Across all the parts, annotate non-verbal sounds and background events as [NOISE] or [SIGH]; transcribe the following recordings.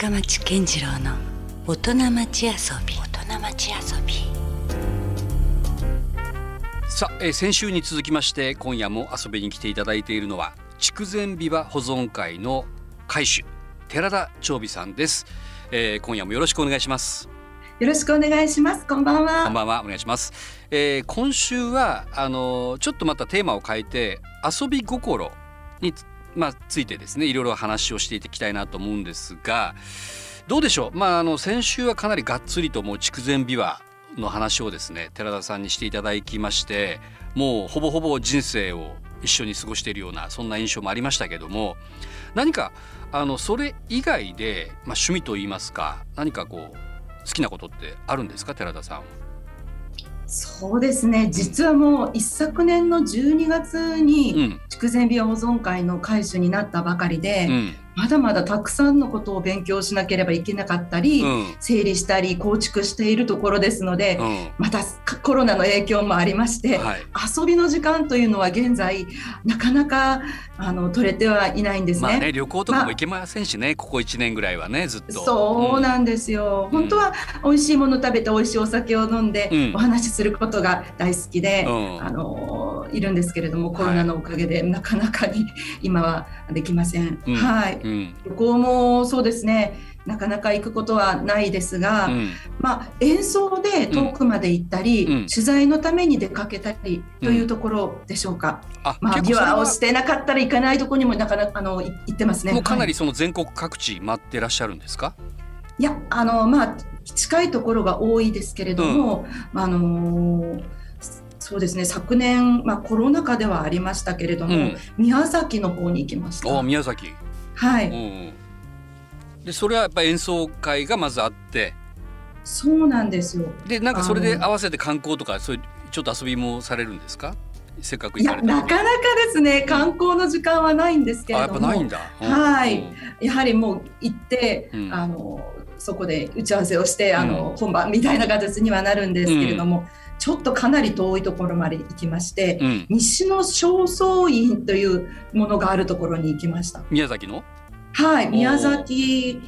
深町健次郎の大人町遊び。大人町遊び。さあ、えー先週に続きまして今夜も遊びに来ていただいているのは筑前琵琶保存会の会主寺田長美さんです、えー今夜もよろしくお願いします。よろしくお願いします。こんばんは。こんばんは。お願いします、えー今週はあのーちょっとまたテーマを変えて遊び心につ,、まあ、ついてですねいろいろ話をしていきたいなと思うんですがどうでしょう？まああの先週はかなりがっつりともう筑前琵琶の話をですね寺田さんにしていただきましてもうほぼほぼ人生を一緒に過ごしているようなそんな印象もありましたけども何かあのそれ以外で、まあ、趣味といいますか何かこう好きなことってあるんですか？寺田さん。そうですね。実はもう一昨年の12月うにん筑前琵琶保存会の会主になったばかりで、うんまだまだたくさんのことを勉強しなければいけなかったり、うん。整理したり構築しているところですので、うん。またコロナの影響もありまして、はい。遊びの時間というのは現在なかなかあの取れてはいないんですまあね旅行とかも行けませんしね、ここ1年ぐらいはねずっと。そうなんですよ、本当は美味しいもの食べて美味しいお酒を飲んでうん。お話しすることが大好きで、うん。あのいるんですけれどもコロナのおかげでなかなかに今はできません、うん。はいうん。旅行もそうですね。なかなか行くことはないですが、うん。まあ、演奏で遠くまで行ったり、うん。取材のために出かけたりというところでしょうか、あ、まあ、琵結構それは琶をしてなかったら行かないところにもなかなかあのい行ってますね。もうかなはい。りその全国各地回ってらっしゃるんですか？いやあのまあ近いところが多いですけれども、あのそうですね。昨年、まあ、コロナ禍ではありましたけれども、うん。宮崎の方に行きました。お宮崎。はい、うんうん。でそれはやっぱ演奏会がまずあって、そうなんですよ。でなんかそれで合わせて観光とかそういうちょっと遊びもされるんですか？せっかくいやなかなかですね。観光の時間はないんですけあやっれどもぱないんだ。うん。はい。やはりもう行って、うん。あのそこで打ち合わせをしてあの、本番みたいな形にはなるんですけれども、ちょっとかなり遠いところまで行きまして、うん。西の正倉院というものがあるところに行きました。宮崎の？はい、宮崎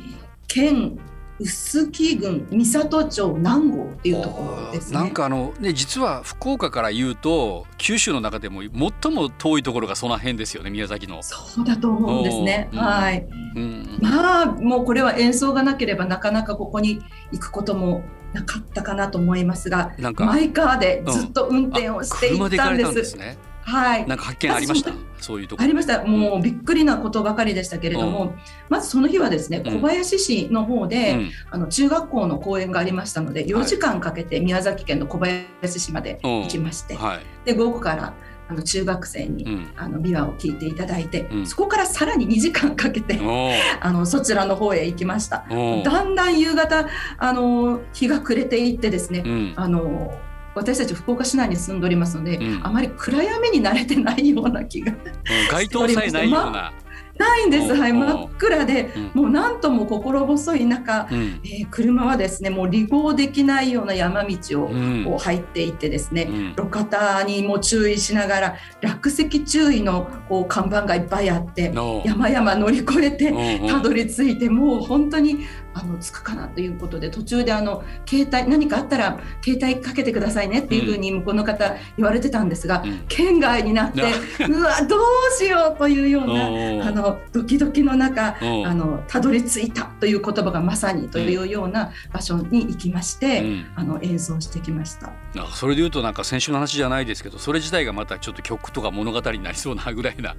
県臼杵郡三郷町南郷っていうところですね。なんかあのね実は福岡から言うと九州の中でも最も遠いところがその辺ですよね宮崎の。そうだと思うんですね。はい。うん。まあもうこれは演奏がなければなかなかここに行くこともなかったかなと思いますが、なんかマイカーでずっと運転をしていったんです。たんですね。はい。なんか発見ありました？ま。そういうとこありました。もうびっくりなことばかりでしたけれども、まずその日はですね、うん小林市の方で、うんあの中学校の講演がありましたので、4時間かけて宮崎県の小林市まで行きまして、はい。で午後からあの中学生に、うん。あの琵琶を聴いていただいて、うんそこからさらに2時間かけて、[LAUGHS] あのそちらの方へ行きました。だんだん夕方あの日が暮れていってですね、うん。あの私たち福岡市内に住んでおりますので、うんあまり暗闇に慣れてないような気がうん街灯さえないような。ないんです、はい、真っ暗で、うん。もうなんとも心細い中、うん。えー車はですねもう離合できないような山道をうん。こう入っていってですね、うん。路肩にも注意しながら落石注意のこう看板がいっぱいあって山々乗り越えてたどり着いてもう本当にあの着くかなということで途中であの携帯何かあったら携帯かけてくださいねっていうふうに向こうの方言われてたんですが、うん。県外になって [LAUGHS] うわどうしようというようなあのドキドキの中あのたどり着いたという言葉がまさにというような場所に行きまして、うん。あの演奏してきました。なんかそれで言うとなんか先週の話じゃないですけどそれ自体がまたちょっと曲とか物語になりそうなぐらいな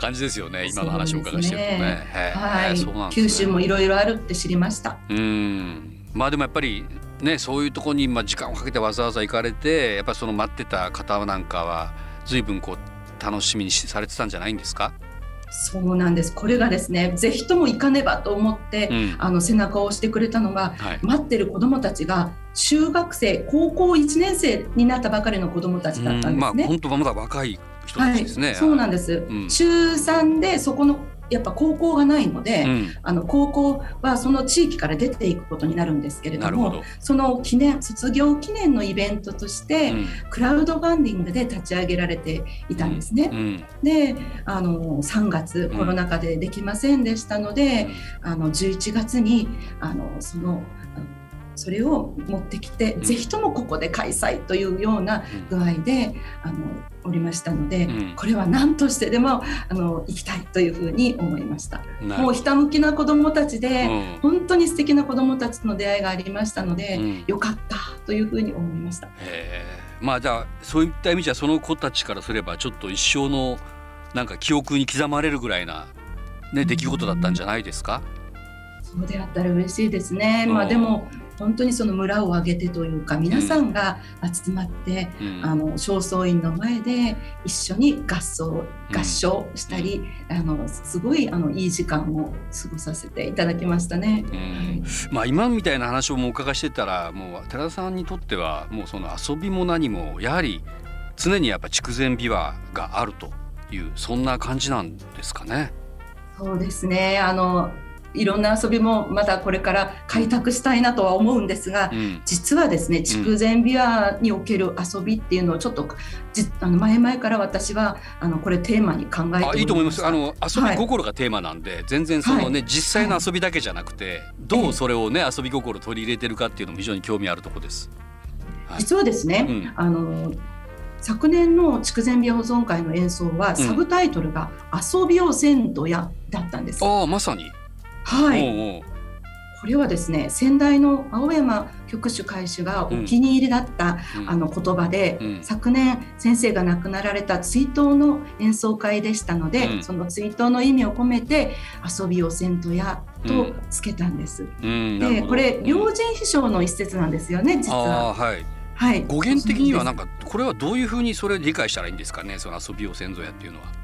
感じですよね今の話をお伺いしてるとね。へーはいそうなんですね九州もいろいろあるって知りました。うんまあでもやっぱりねそういうところにまあ時間をかけてわざわざ行かれてやっぱりその待ってた方なんかは随分こう楽しみにしされてたんじゃないんですか、そうなんです。これがですね、ぜひとも行かねばと思って、うんあの背中を押してくれたのが、はい待ってる子どもたちが中学生、高校1年生になったばかりの子どもたちだったんうんまあですね。本当はまだ若い人たちですね。そうなんです。うん中3でそこのやっぱ高校がないので、うんあの高校はその地域から出ていくことになるんですけれども。その記念卒業記念のイベントとして、うんクラウドファンディングで立ち上げられていたんですね。うんであの3月うんコロナ禍でできませんでしたので、あの11月にあのそのそれを持ってきて、うん。ぜひともここで開催というような具合であのおりましたので、うん。これは何としてでもあの行きたいというふうに思いました。もうひたむきな子どもたちで、ど本当に素敵な子どもたちとの出会いがありましたので、うん。うんよかったというふうに思いました。まあじゃあそういった意味じゃその子たちからすればちょっと一生のなんか記憶に刻まれるぐらいな、ね、出来事だったんじゃないですか？そうであったら嬉しいですね。うん。まあでも本当にその村を挙げてというか皆さんが集まって、うんあの正倉院の前で一緒に合奏合唱したり、あのすごいあのいい時間を過ごさせていただきましたね。うんまあ今みたいな話をもうお伺いしてたらもう寺田さんにとってはもうその遊びも何もやはり常にやっぱ筑前琵琶があるというそんな感じなんですかね。そうですね。あのいろんな遊びもまたこれから開拓したいなとは思うんですが、うん。実はですね筑前琵琶における遊びっていうのをちょっとじあの前々から私はあのこれテーマに考えていいと思いま。ます。あの遊び心がテーマなんで、全然そのね、は実際の遊びだけじゃなくて、どうそれをね遊び心取り入れてるかっていうのも非常に興味あるところです。はい。実はですね、うん。あの昨年の筑前琵琶保存会の演奏はサブタイトルが「遊びをせんとや」だったんです。ああまさに。はい、おうおう。これはですね先代の青山局主会主がお気に入りだった、うん。あの言葉で、うん。昨年先生が亡くなられた追悼の演奏会でしたので、うん。その追悼の意味を込めて「遊びをせんとや」とつけたんです。でこれうん。両人秘書の一節なんですよね実あは。あはい。はい、語源的にはなんかかこれはどういうふうにそれ理解したらいいんですかねその遊びを先祖やっていうのは。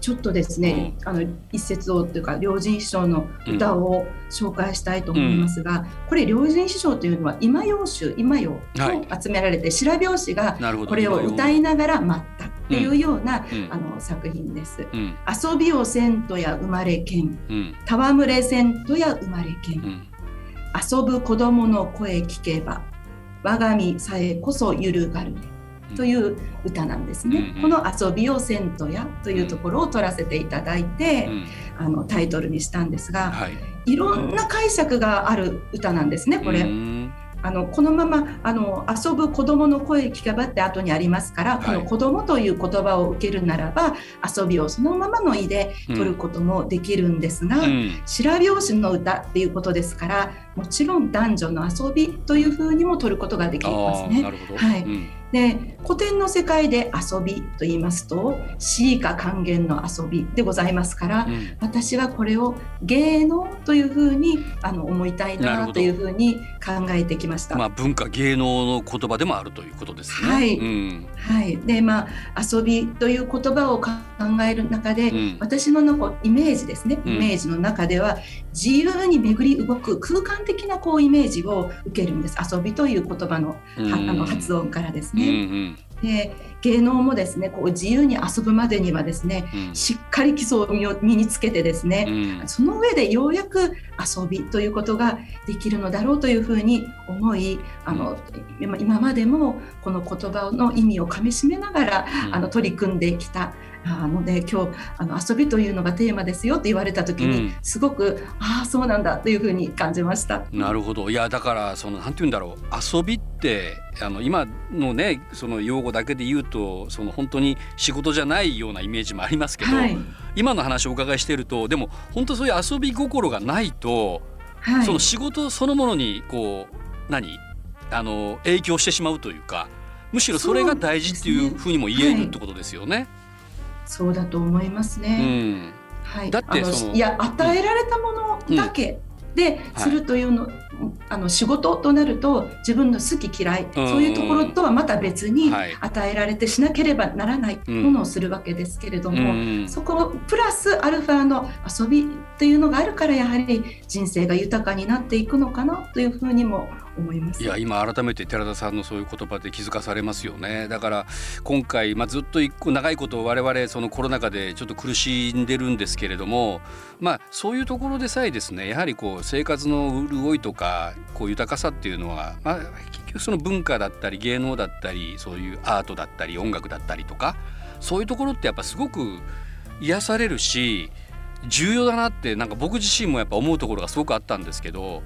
ちょっとですね、あの一節をというか両人秘書の歌を紹介したいと思いますが、これ両人秘書というのは今用集今用をはい。集められて、白拍子が。これを歌いながら待ったっていうような、うん。あの作品です。うん。遊びをせんとや生まれけん。うん。戯れせんとや生まれけん、うん。遊ぶ子供の声聞けば我が身さえこそ揺るがるねという歌なんですね。うんこの遊びをせんとやというところを取らせていただいて、うんあのタイトルにしたんですが、はい。いろんな解釈がある歌なんですね。これ、うん。あのこのままあの遊ぶ子供の声聞けばって後にありますから、はい。この子供という言葉を受けるならば遊びをそのままの意で取ることもできるんですが、うん。白拍子の歌っていうことですからもちろん男女の遊びというふうにも取ることができますね。はい。うんで古典の世界で遊びと言いますと詩歌還元の遊びでございますから、うん。私はこれを芸能というふうにあの思いたいなというふうに考えてきました。まあ文化芸能の言葉でもあるということですね。はい。うん。はい、でまあ遊びという言葉を考える中で、うん。私の中イメージですね。うん。イメージの中では自由に巡り動く空間的なこうイメージを受けるんです。遊びという言葉の,あの発音からですうんうね。ん。で芸能もですねこう自由に遊ぶまでにはですねうん。しっかり基礎を身につけてですね、うん。その上でようやく遊びということができるのだろうというふうに思いあの今今までもこの言葉の意味をかみしめながらうん。あの取り組んできたあので今日あの遊びというのがテーマですよって言われた時に、うん。すごくああそうなんだというふうに感じました。なるほど。いやだからそのなんて言うんだろう。遊びってあの今のねその用語だけで言うとその本当に仕事じゃないようなイメージもありますけど、はい。今の話をお伺いしているとでも本当そういう遊び心がないと、はい。その仕事そのものにこう何？あの影響してしまうというかむしろそれが大事っていうふうにも言えるってことですよね。そうだと思いますうね。ん。はい、だっていや与えられたものだけでするというの,、あの仕事となると自分の好き嫌い、うん。そういうところとはまた別にはい。与えられてしなければならないうん。ものをするわけですけれども、うん。そこプラスアルファの遊びというのがあるからやはり人生が豊かになっていくのかなというふうにも思います。いや今改めて寺田さんのそういう言葉で気づかされますよね。だから今回、まあ、ずっと一個長いこと我々そのコロナ禍でちょっと苦しんでるんですけれどもまあそういうところでさえですねやはりこう生活の潤いとかこう豊かさっていうのは、まあ、結局その文化だったり芸能だったりそういうアートだったり音楽だったりとかそういうところってやっぱすごく癒されるし重要だなってなんか僕自身もやっぱ思うところがすごくあったんですけど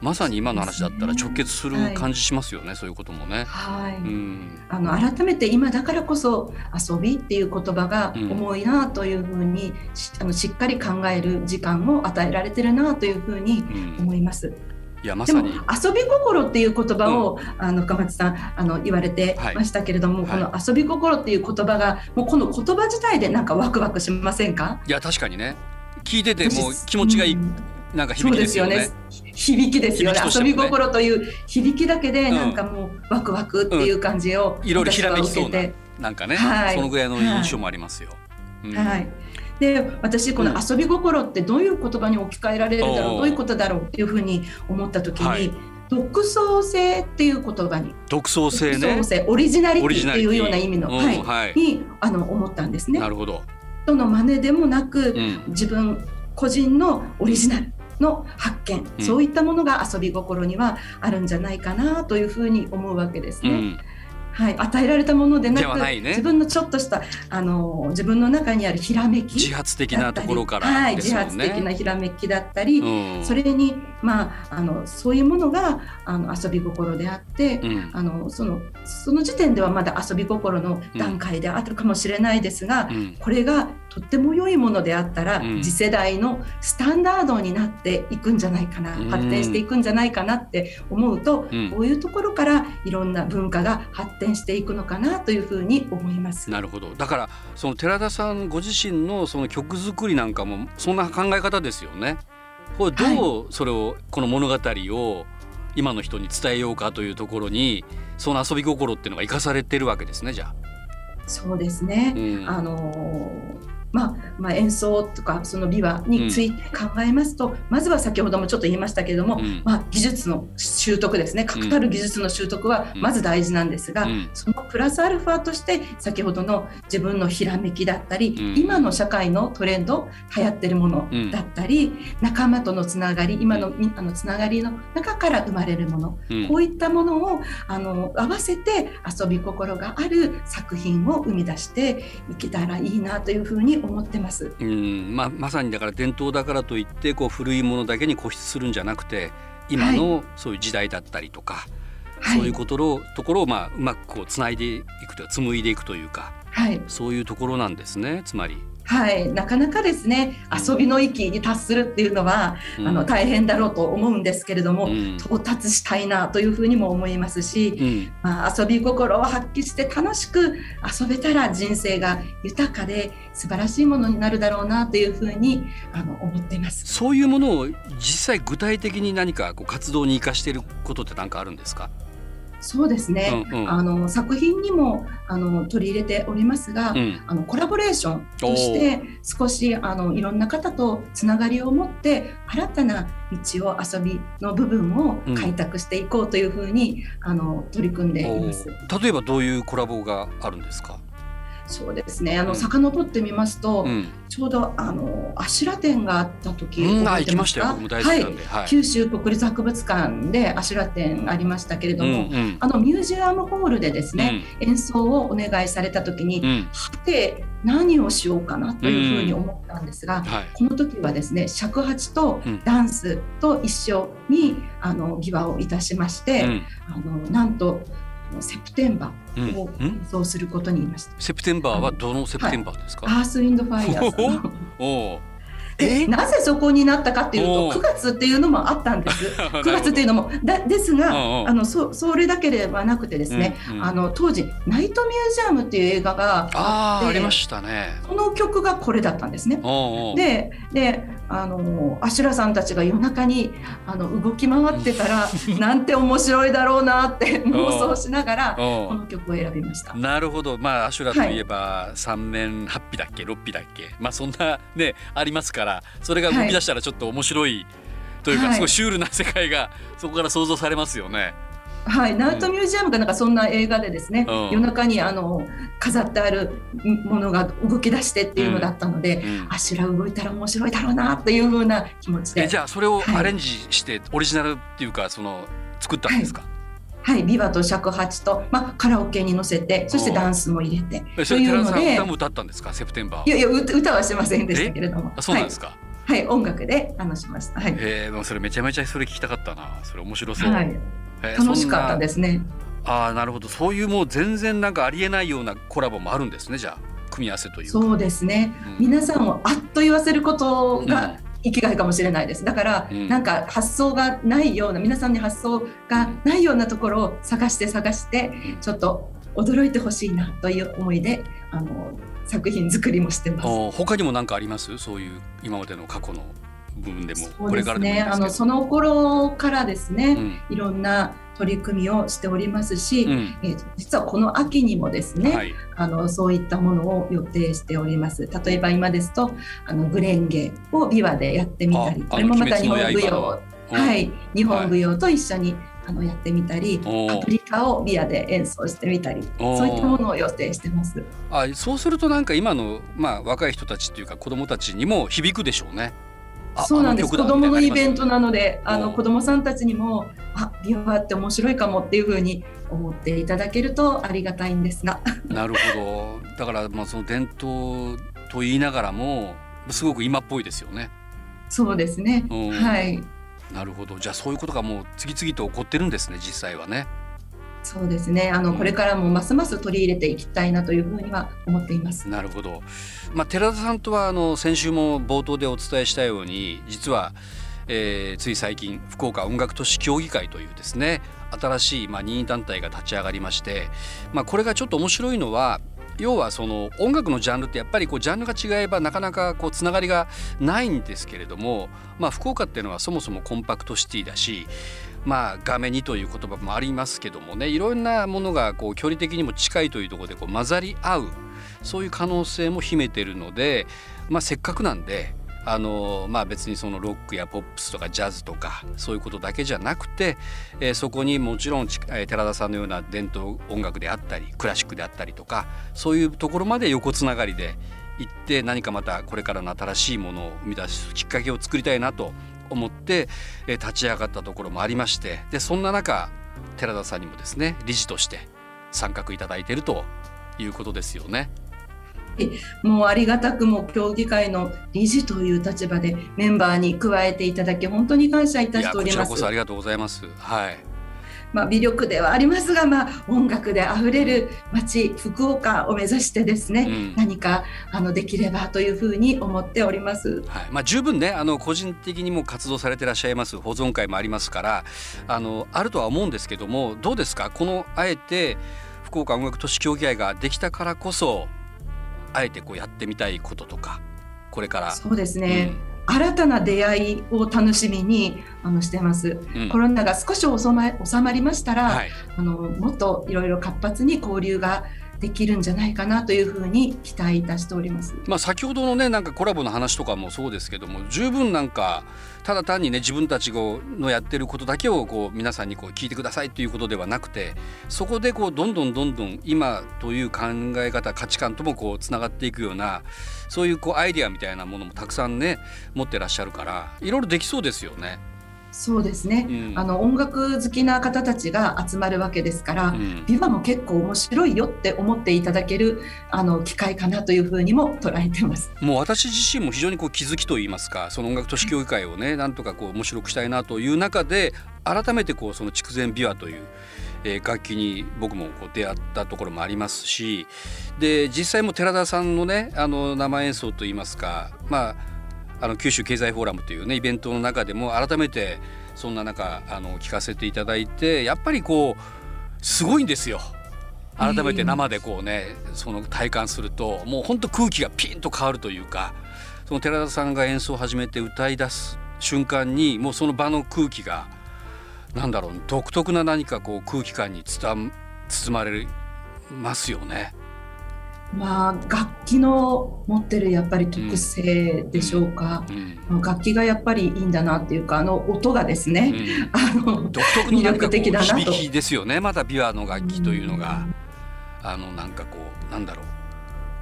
まさに今の話だったら直結する感じしますよね、はい、そういうこともね。はい、うん、あの改めて今だからこそ遊びっていう言葉が重いなというふうに、うん、あのしっかり考える時間を与えられてるなというふうに思います。うんいやまさに。でも遊び心っていう言葉を、うん、あの深町さんあの言われてましたけれども、はい、この遊び心っていう言葉がもうこの言葉自体でなんかワクワクしませんか？いや確かにね。聞いててもう気持ちがいい、うん、なんか響きですよね。響きですよね、ね、遊び心という響きだけでなんかもうワクワクっていう感じを、いろいろひらめきそうななんかね、はい、そのぐらいの印象もありますよ。はい、はいで私この遊び心ってどういう言葉に置き換えられるだろう、どういうことだろうっていうふうに思った時に、はい、独創性っていう言葉に独創性ね。オリジナリティっていうような意味の、はい、はい、にあの思ったんですね。なるほど。人の真似でもなく、うん、自分個人のオリジナルの発見、うん、そういったものが遊び心にはあるんじゃないかなというふうに思うわけですね。うんはい、与えられたものでなく、ね、自分のちょっとしたあの自分の中にあるひらめき。自発的なところから、ね、はい、自発的なひらめきだったり、うん、それに、まあ、あのそういうものがあの遊び心であって、うん、あのそのその時点ではまだ遊び心の段階であるかもしれないですが、うん、これがとっても良いものであったら、次世代のスタンダードになっていくんじゃないかな、発展していくんじゃないかなって思うと、こういうところからいろんな文化が発展展していくのかなというふうに思います。なるほど。だからその寺田さんご自身のその曲作りなんかもそんな考え方ですよね。これどうそれを、この物語を今の人に伝えようかというところにその遊び心っていうのが生かされてるわけですねじゃあ。そうですね。うん、あのまあ、まあ、演奏とかその琵琶について考えますと、うん、まずは先ほどもちょっと言いましたけれども、うん、まあ、技術の習得ですね。確たる技術の習得はまず大事なんですが、うん、そのプラスアルファとして先ほどの自分のひらめきだったり、今の社会のトレンド流行ってるものだったり、仲間とのつながり今のあのつながりの中から生まれるもの、こういったものをあの合わせて遊び心がある作品を生み出していけたらいいなというふうに思ってます。うん。まあ、まさにだから伝統だからといってこう古いものだけに固執するんじゃなくて今のそういう時代だったりとか、はい、そういうことをところをまあうまくこうつないでいくというか紡いでいくというか、はい、そういうところなんですね。つまり。はい、なかなかですね遊びの域に達するっていうのは、うん、あの大変だろうと思うんですけれども、うん、到達したいなというふうにも思いますし、うん、まあ、遊び心を発揮して楽しく遊べたら人生が豊かで素晴らしいものになるだろうなというふうにあの思っています。そういうものを実際具体的に何かこう活動に生かしていることって何かあるんですか？そうですね、うんうん、あの作品にもあの取り入れておりますが、うん、あのコラボレーションとして少しあのいろんな方とつながりを持って新たな道を遊びの部分を開拓していこうというふうに、うん、あの取り組んでいます。例えばどういうコラボがあるんですか？そうですね。あの、うん、遡ってみますと、うん、ちょうどあのアシュラ展があった時、うん、あ行きましたよ。はい、九州国立博物館でアシュラ展ありましたけれども、うんうん、あのミュージアムホールでですね、演奏をお願いされた時に、はて何をしようかなというふうに思ったんですが、はい、この時はですね尺八とダンスと一緒に、あの琵琶をいたしまして、あのなんとセプテンバーを演奏することにしました、うん、セプテンバーはどのセプテンバーですか、はい、アースウィンドファイヤーおえ？なぜそこになったかっていうと9月っていうのもあったんです。[LAUGHS] 9月っていうのも。だですがあのそそれだけではなくてですね、うんうん、あの当時「ナイトミュージアム」っていう映画があってありましたね。その曲がこれだったんですね。でであのアシュラさんたちが夜中にあの動き回ってたら [LAUGHS] なんて面白いだろうなって [LAUGHS] 妄想しながらこの曲を選びました。なるほど。まあアシュラといえば三面八匹だっけ六匹だっけ。まあそんなねありますからそれが動き出したらちょっと面白いというか、はい、すごいシュールな世界がそこから想像されますよね。はい、ナウトミュージアムがなんかそんな映画でですね、うん、夜中にあの飾ってあるものが動き出してっていうのだったので、うんうん、あしら動いたら面白いだろうなというふうな気持ちでじゃあそれをアレンジしてオリジナルっていうかその作ったんですか、はいはい、ビバと尺八と、まあ、カラオケに乗せて、そしてダンスも入れて。というので。歌も歌ったんですか、セプテンバー。いやいや、歌はしませんでしたけれども。そうなんですか？はい、はい、音楽で、あの、しました。はい。ええ、もうそれめちゃめちゃそれ聞きたかったな。それ面白そう。はい。楽しかったですね。ああ、なるほど、そういうもう全然なんかありえないようなコラボもあるんですね。じゃあ。組み合わせというそうですね、うん、皆さんをあっと言わせることが生きがいかもしれないですだから、うん、なんか発想がないような皆さんに発想がないようなところを探して探してちょっと驚いてほしいなという思いであの作品作りもしてます。他にも何かあります？そういう今までの過去の部分でもこれからでもねあのその頃からですね、うん、いろんな取り組みをしておりますし、うん、え実はこの秋にもですね、はい、あのそういったものを予定しております。例えば今ですとあのグレンゲを琵琶でやってみたりこれもまた日本舞踊はい日本舞踊と一緒に、あのやってみたりパプリカをビアで演奏してみたりそういったものを予定してます。あそうするとなんか今の、まあ、若い人たちっていうか子どもたちにも響くでしょうね。そうなんです。子供のイベントなのであの子供さんたちにもあビワって面白いかもっていうふうに思っていただけるとありがたいんですが。[LAUGHS] なるほど。だからまあその伝統と言いながらもすごく今っぽいですよね。そうですね、うん、はい。なるほど。じゃあそういうことがもう次々と起こってるんですね実際はねそうですね。あの、これからもますます取り入れていきたいなというふうには思っています。なるほど、まあ、寺田さんとはあの先週も冒頭でお伝えしたように実は、えー、つい最近福岡音楽都市協議会というですね新しい、まあ、任意団体が立ち上がりまして、まあ、これがちょっと面白いのは要はその音楽のジャンルってやっぱりこうジャンルが違えばなかなかこうつながりがないんですけれども、まあ、福岡っていうのはそもそもコンパクトシティだしまあ画面にという言葉もありますけどもねいろんなものがこう距離的にも近いというところでこう混ざり合うそういう可能性も秘めてるので、まあ、せっかくなんであのまあ、別にそのロックやポップスとかジャズとかそういうことだけじゃなくて、えー、そこにもちろん、え、寺田さんのような伝統音楽であったりクラシックであったりとかそういうところまで横つながりで行って何かまたこれからの新しいものを生み出すきっかけを作りたいなと思って、え立ち上がったところもありましてでそんな中寺田さんにもですね理事として参画いただいているということですよね。もうありがたくも協議会の理事という立場でメンバーに加えていただき本当に感謝いたしております。こちらこそありがとうございます。はい。まあ、魅力ではありますが、まあ、音楽であふれる街福岡を目指してですね、うん、何かあのできればというふうに思っております、はい。まあ、十分ねあの個人的にも活動されていらっしゃいます保存会もありますからあのあるとは思うんですけどもどうですか？このあえて福岡音楽都市協議会ができたからこそあえてこうやってみたいこととかこれから。そうですね、うん新たな出会いを楽しみにあのしてます、うん、コロナが少し収ま収まりましたら、はい、あのもっといろいろ活発に交流ができるんじゃないかなというふうに期待いたしております。まあ先ほどのねなんかコラボの話とかもそうですけども十分なんかただ単にね自分たちのやってることだけをこう皆さんにこう聞いてくださいということではなくてそこでこうどんどんどんどん今という考え方価値観ともこうつながっていくようなそういうこうアイデアみたいなものもたくさんね持ってらっしゃるからいろいろできそうですよね。そうですね、うん、あの音楽好きな方たちが集まるわけですから、うん、ビバも結構面白いよって思っていただけるあの機会かなというふうにも捉えてます。もう私自身も非常にこう気づきといいますかその音楽都市協議会をねなんとかこう面白くしたいなという中で改めてこうその筑前琵琶という、えー、楽器に僕もこう出会ったところもありますしで実際も寺田さんのねあの生演奏といいますかまああの九州経済フォーラムというねイベントの中でも改めてそんな中あの聞かせていただいてやっぱりこうすごいんですよ。改めて生でこうねその体感するともうほんと空気がピンと変わるというかその寺田さんが演奏を始めて歌い出す瞬間にもうその場の空気がなんだろう独特な何かこう空気感に包まれますよね。まあ楽器の持ってるやっぱり特性でしょうか、うん。うん、楽器がやっぱりいいんだなっていうかあの音がですね、うん、あの独特のなんかこう響きですよね。また琵琶の楽器というのが、あのなんかこうなんだろう。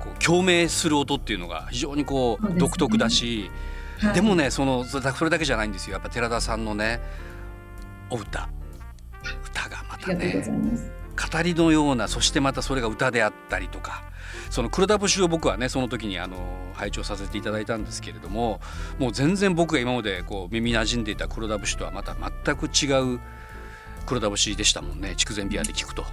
こう共鳴する音っていうのが非常にこう独特だし、ではい、でもねそのそれだけじゃないんですよ。やっぱ寺田さんのねお歌。歌がまたね語りのようなそしてまたそれが歌であったりとかその黒田節を僕はねその時にあの拝聴させていただいたんですけれどももう全然僕が今までこう耳なじんでいた黒田節とはまた全く違う黒田節でしたもんね筑前琵琶で聞くと。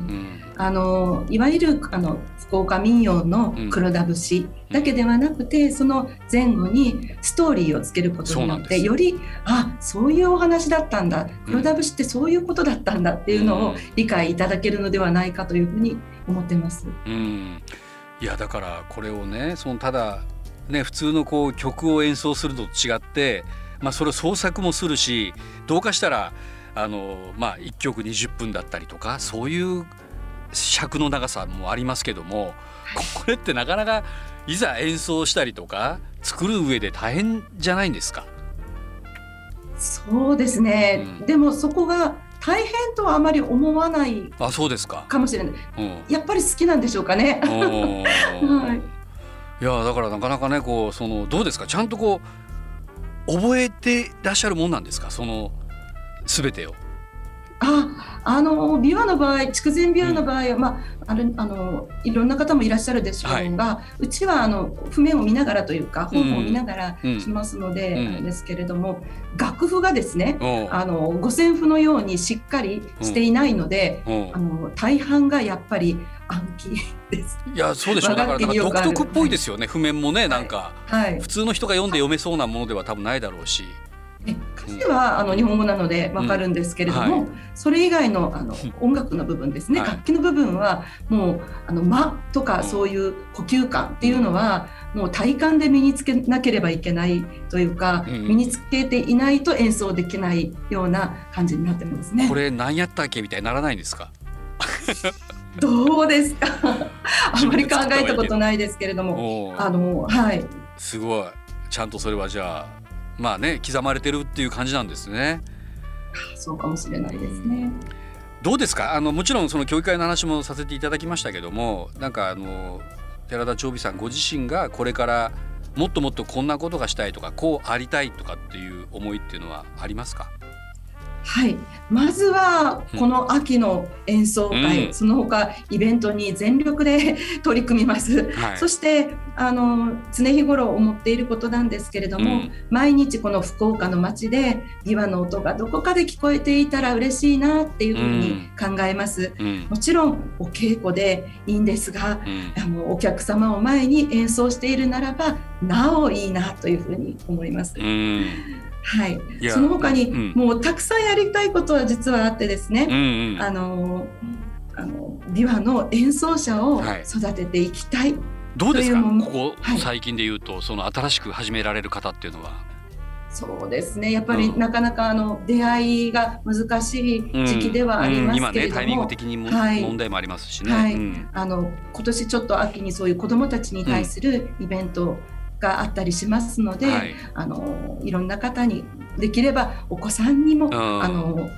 うん、あのいわゆるあの福岡民謡の黒田節だけではなくて、うん、その前後にストーリーをつけることによってよりあそういうお話だったんだ。黒田節ってそういうことだったんだっていうのを理解いただけるのではないかというふうに思ってます。うん、いやだからこれをねそのただね普通のこう曲を演奏すると違って、まあ、それを創作もするしどうかしたらあのまあ1曲20分だったりとかそういう尺の長さもありますけどもこれってなかなかいざ演奏したりとか作る上で大変じゃないんですか？そうですね、うん、でもそこが大変とはあまり思わないあそうですか。かもしれない、うん、やっぱり好きなんでしょうかね。[LAUGHS] はい、いやだからなかなかねこうそのどうですか？ちゃんとこう覚えてらっしゃるもんなんですか？その全てを。ああの琵琶の場合筑前琵琶の場合は、うん、まあ、あるあのいろんな方もいらっしゃるでしょうが、はい、うちはあの譜面を見ながらというか本を見ながらしますので、うん、あれですけれども、楽譜がですね、あの五線譜のようにしっかりしていないので、あの大半がやっぱり暗記です。いやそうでしょう。だから独特っぽいですよね、はい、譜面もねなんか、はい、普通の人が読んで読めそうなものでは多分ないだろうし。歌詞はあの日本語なのでわかるんですけれども、うん。はい、それ以外のあの音楽の部分ですね、はい、楽器の部分はもうあの間とかそういう呼吸感っていうのはもう体感で身につけなければいけないというか、うん、身につけていないと演奏できないような感じになってますね。これ何やったっけみたいにならないんですか？[LAUGHS] どうですか？[LAUGHS] あまり考えたことないですけれども。あのはい。すごい。ちゃんとそれはじゃあまあね刻まれてるっていう感じなんですね。そうかもしれないですね。どうですか？あのもちろんその教育会の話もさせていただきましたけどもなんかあの寺田長美さんご自身がこれからもっともっとこんなことがしたいとかこうありたいとかっていう思いっていうのはありますか？はい、まずはこの秋の演奏会、うん、その他イベントに全力で [LAUGHS] 取り組みます、はい、そしてあの常日頃思っていることなんですけれども、うん、毎日この福岡の街で琵琶の音がどこかで聞こえていたら嬉しいなっていうふうに考えます、うん、もちろんお稽古でいいんですが、あのお客様を前に演奏しているならばなおいいなというふうに思います。はい、その他に、うん、もうたくさんやりたいことは実はあってですね、うんうん、あのあの琵琶の演奏者を育てていきたい、はい、どうですか？ここ、最近で言うとその新しく始められる方っていうのは？そうですね。やっぱりなかなかあの出会いが難しい時期ではありますけれども、うん。うん、今ねタイミング的にも、はい、問題もありますしね、はい、あの今年ちょっと秋にそういう子どもたちに対するイベントがあったりしますので、はい、あのいろんな方にできればお子さんにも、あの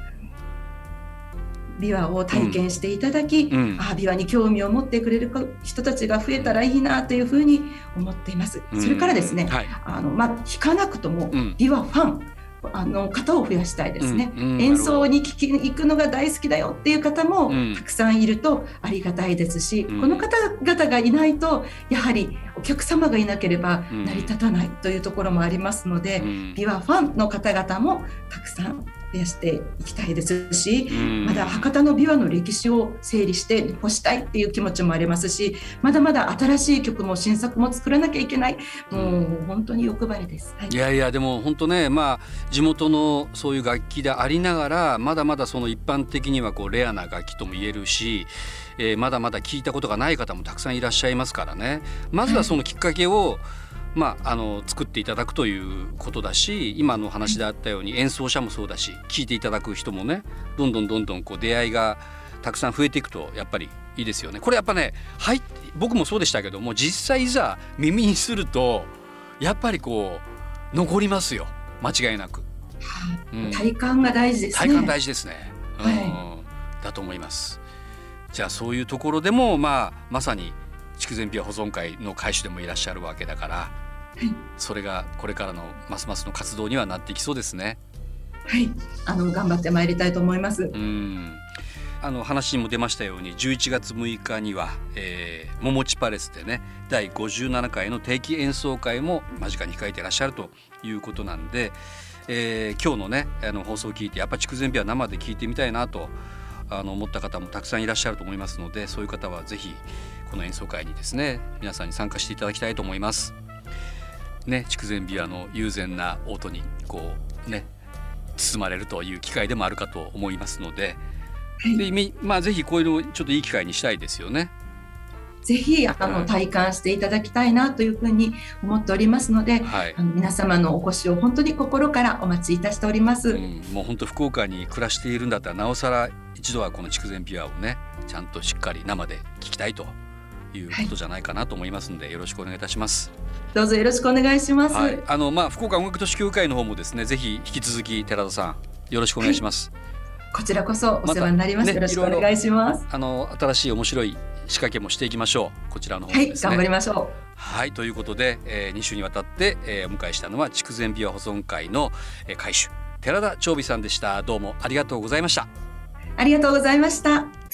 琵琶を体験していただき、うん、あ琵琶に興味を持ってくれる人たちが増えたらいいなというふうに思っています。それからですね、はい、あのまあ、弾かなくとも琵琶ファン、あの方を増やしたいですね、うんうん、演奏に聴きに行くのが大好きだよっていう方もたくさんいるとありがたいですし、うん、この方々がいないとやはりお客様がいなければ成り立たないというところもありますので、うん、琵琶ファンの方々もたくさん増やしていきたいですし、うん、まだ博多の琵琶の歴史を整理して残したいっていう気持ちもありますしまだまだ新しい曲も新作も作らなきゃいけない。もう本当に欲張りです、はい、いやいやでも本当ねまあ地元のそういう楽器でありながらまだまだその一般的にはこうレアな楽器とも言えるしえー、まだまだ聞いたことがない方もたくさんいらっしゃいますからね。まずはそのきっかけを、はいまあ、あの作っていただくということだし今の話であったように演奏者もそうだし聴いていただく人もねどんどんどんどんこう出会いがたくさん増えていくとやっぱりいいですよね。これやっぱねはい僕もそうでしたけども実際いざ耳にするとやっぱりこう残りますよ。間違いなく、うん、体感が大事ですね。体感大事ですね、はい、だと思います。じゃあそういうところでもまあまさに筑前ビア保存会の会主でもいらっしゃるわけだから、はい、それがこれからのますますの活動にはなっていきそうですね。はい。あの頑張ってまいりたいと思います。うん。あの話にも出ましたように11月6日には、えー、桃地パレスでね第57回の定期演奏会も間近に控えていらっしゃるということなんで、えー、今日のねあの放送を聞いてやっぱ筑前日は生で聞いてみたいなとあの思った方もたくさんいらっしゃると思いますのでそういう方は是非この演奏会にですね皆さんに参加していただきたいと思います。ね、筑前ビアの悠然な音にこうね包まれるという機会でもあるかと思いますので、でまあぜひこういうのちょっといい機会にしたいですよね。ぜひあの体感していただきたいなというふうに思っておりますので、はい、あの皆様のお越しを本当に心からお待ちいたしております。うん、もう本当福岡に暮らしているんだったらなおさら一度はこの筑前ピュアをねちゃんとしっかり生で聞きたいということじゃないかなと思いますので、はい、よろしくお願いいたします。どうぞよろしくお願いします。はい、あのまあ福岡音楽都市協会の方もですねぜひ引き続き寺田さんよろしくお願いします。こちらこそお世話になります、ね、よろしくお願いします。あの新しい面白い仕掛けもしていきましょう。こちらの方です、ね、はい頑張りましょう。はいということで、えー、2週にわたって、えー、お迎えしたのは筑前琵琶保存会の、えー、会主寺田長美さんでした。どうもありがとうございました。ありがとうございました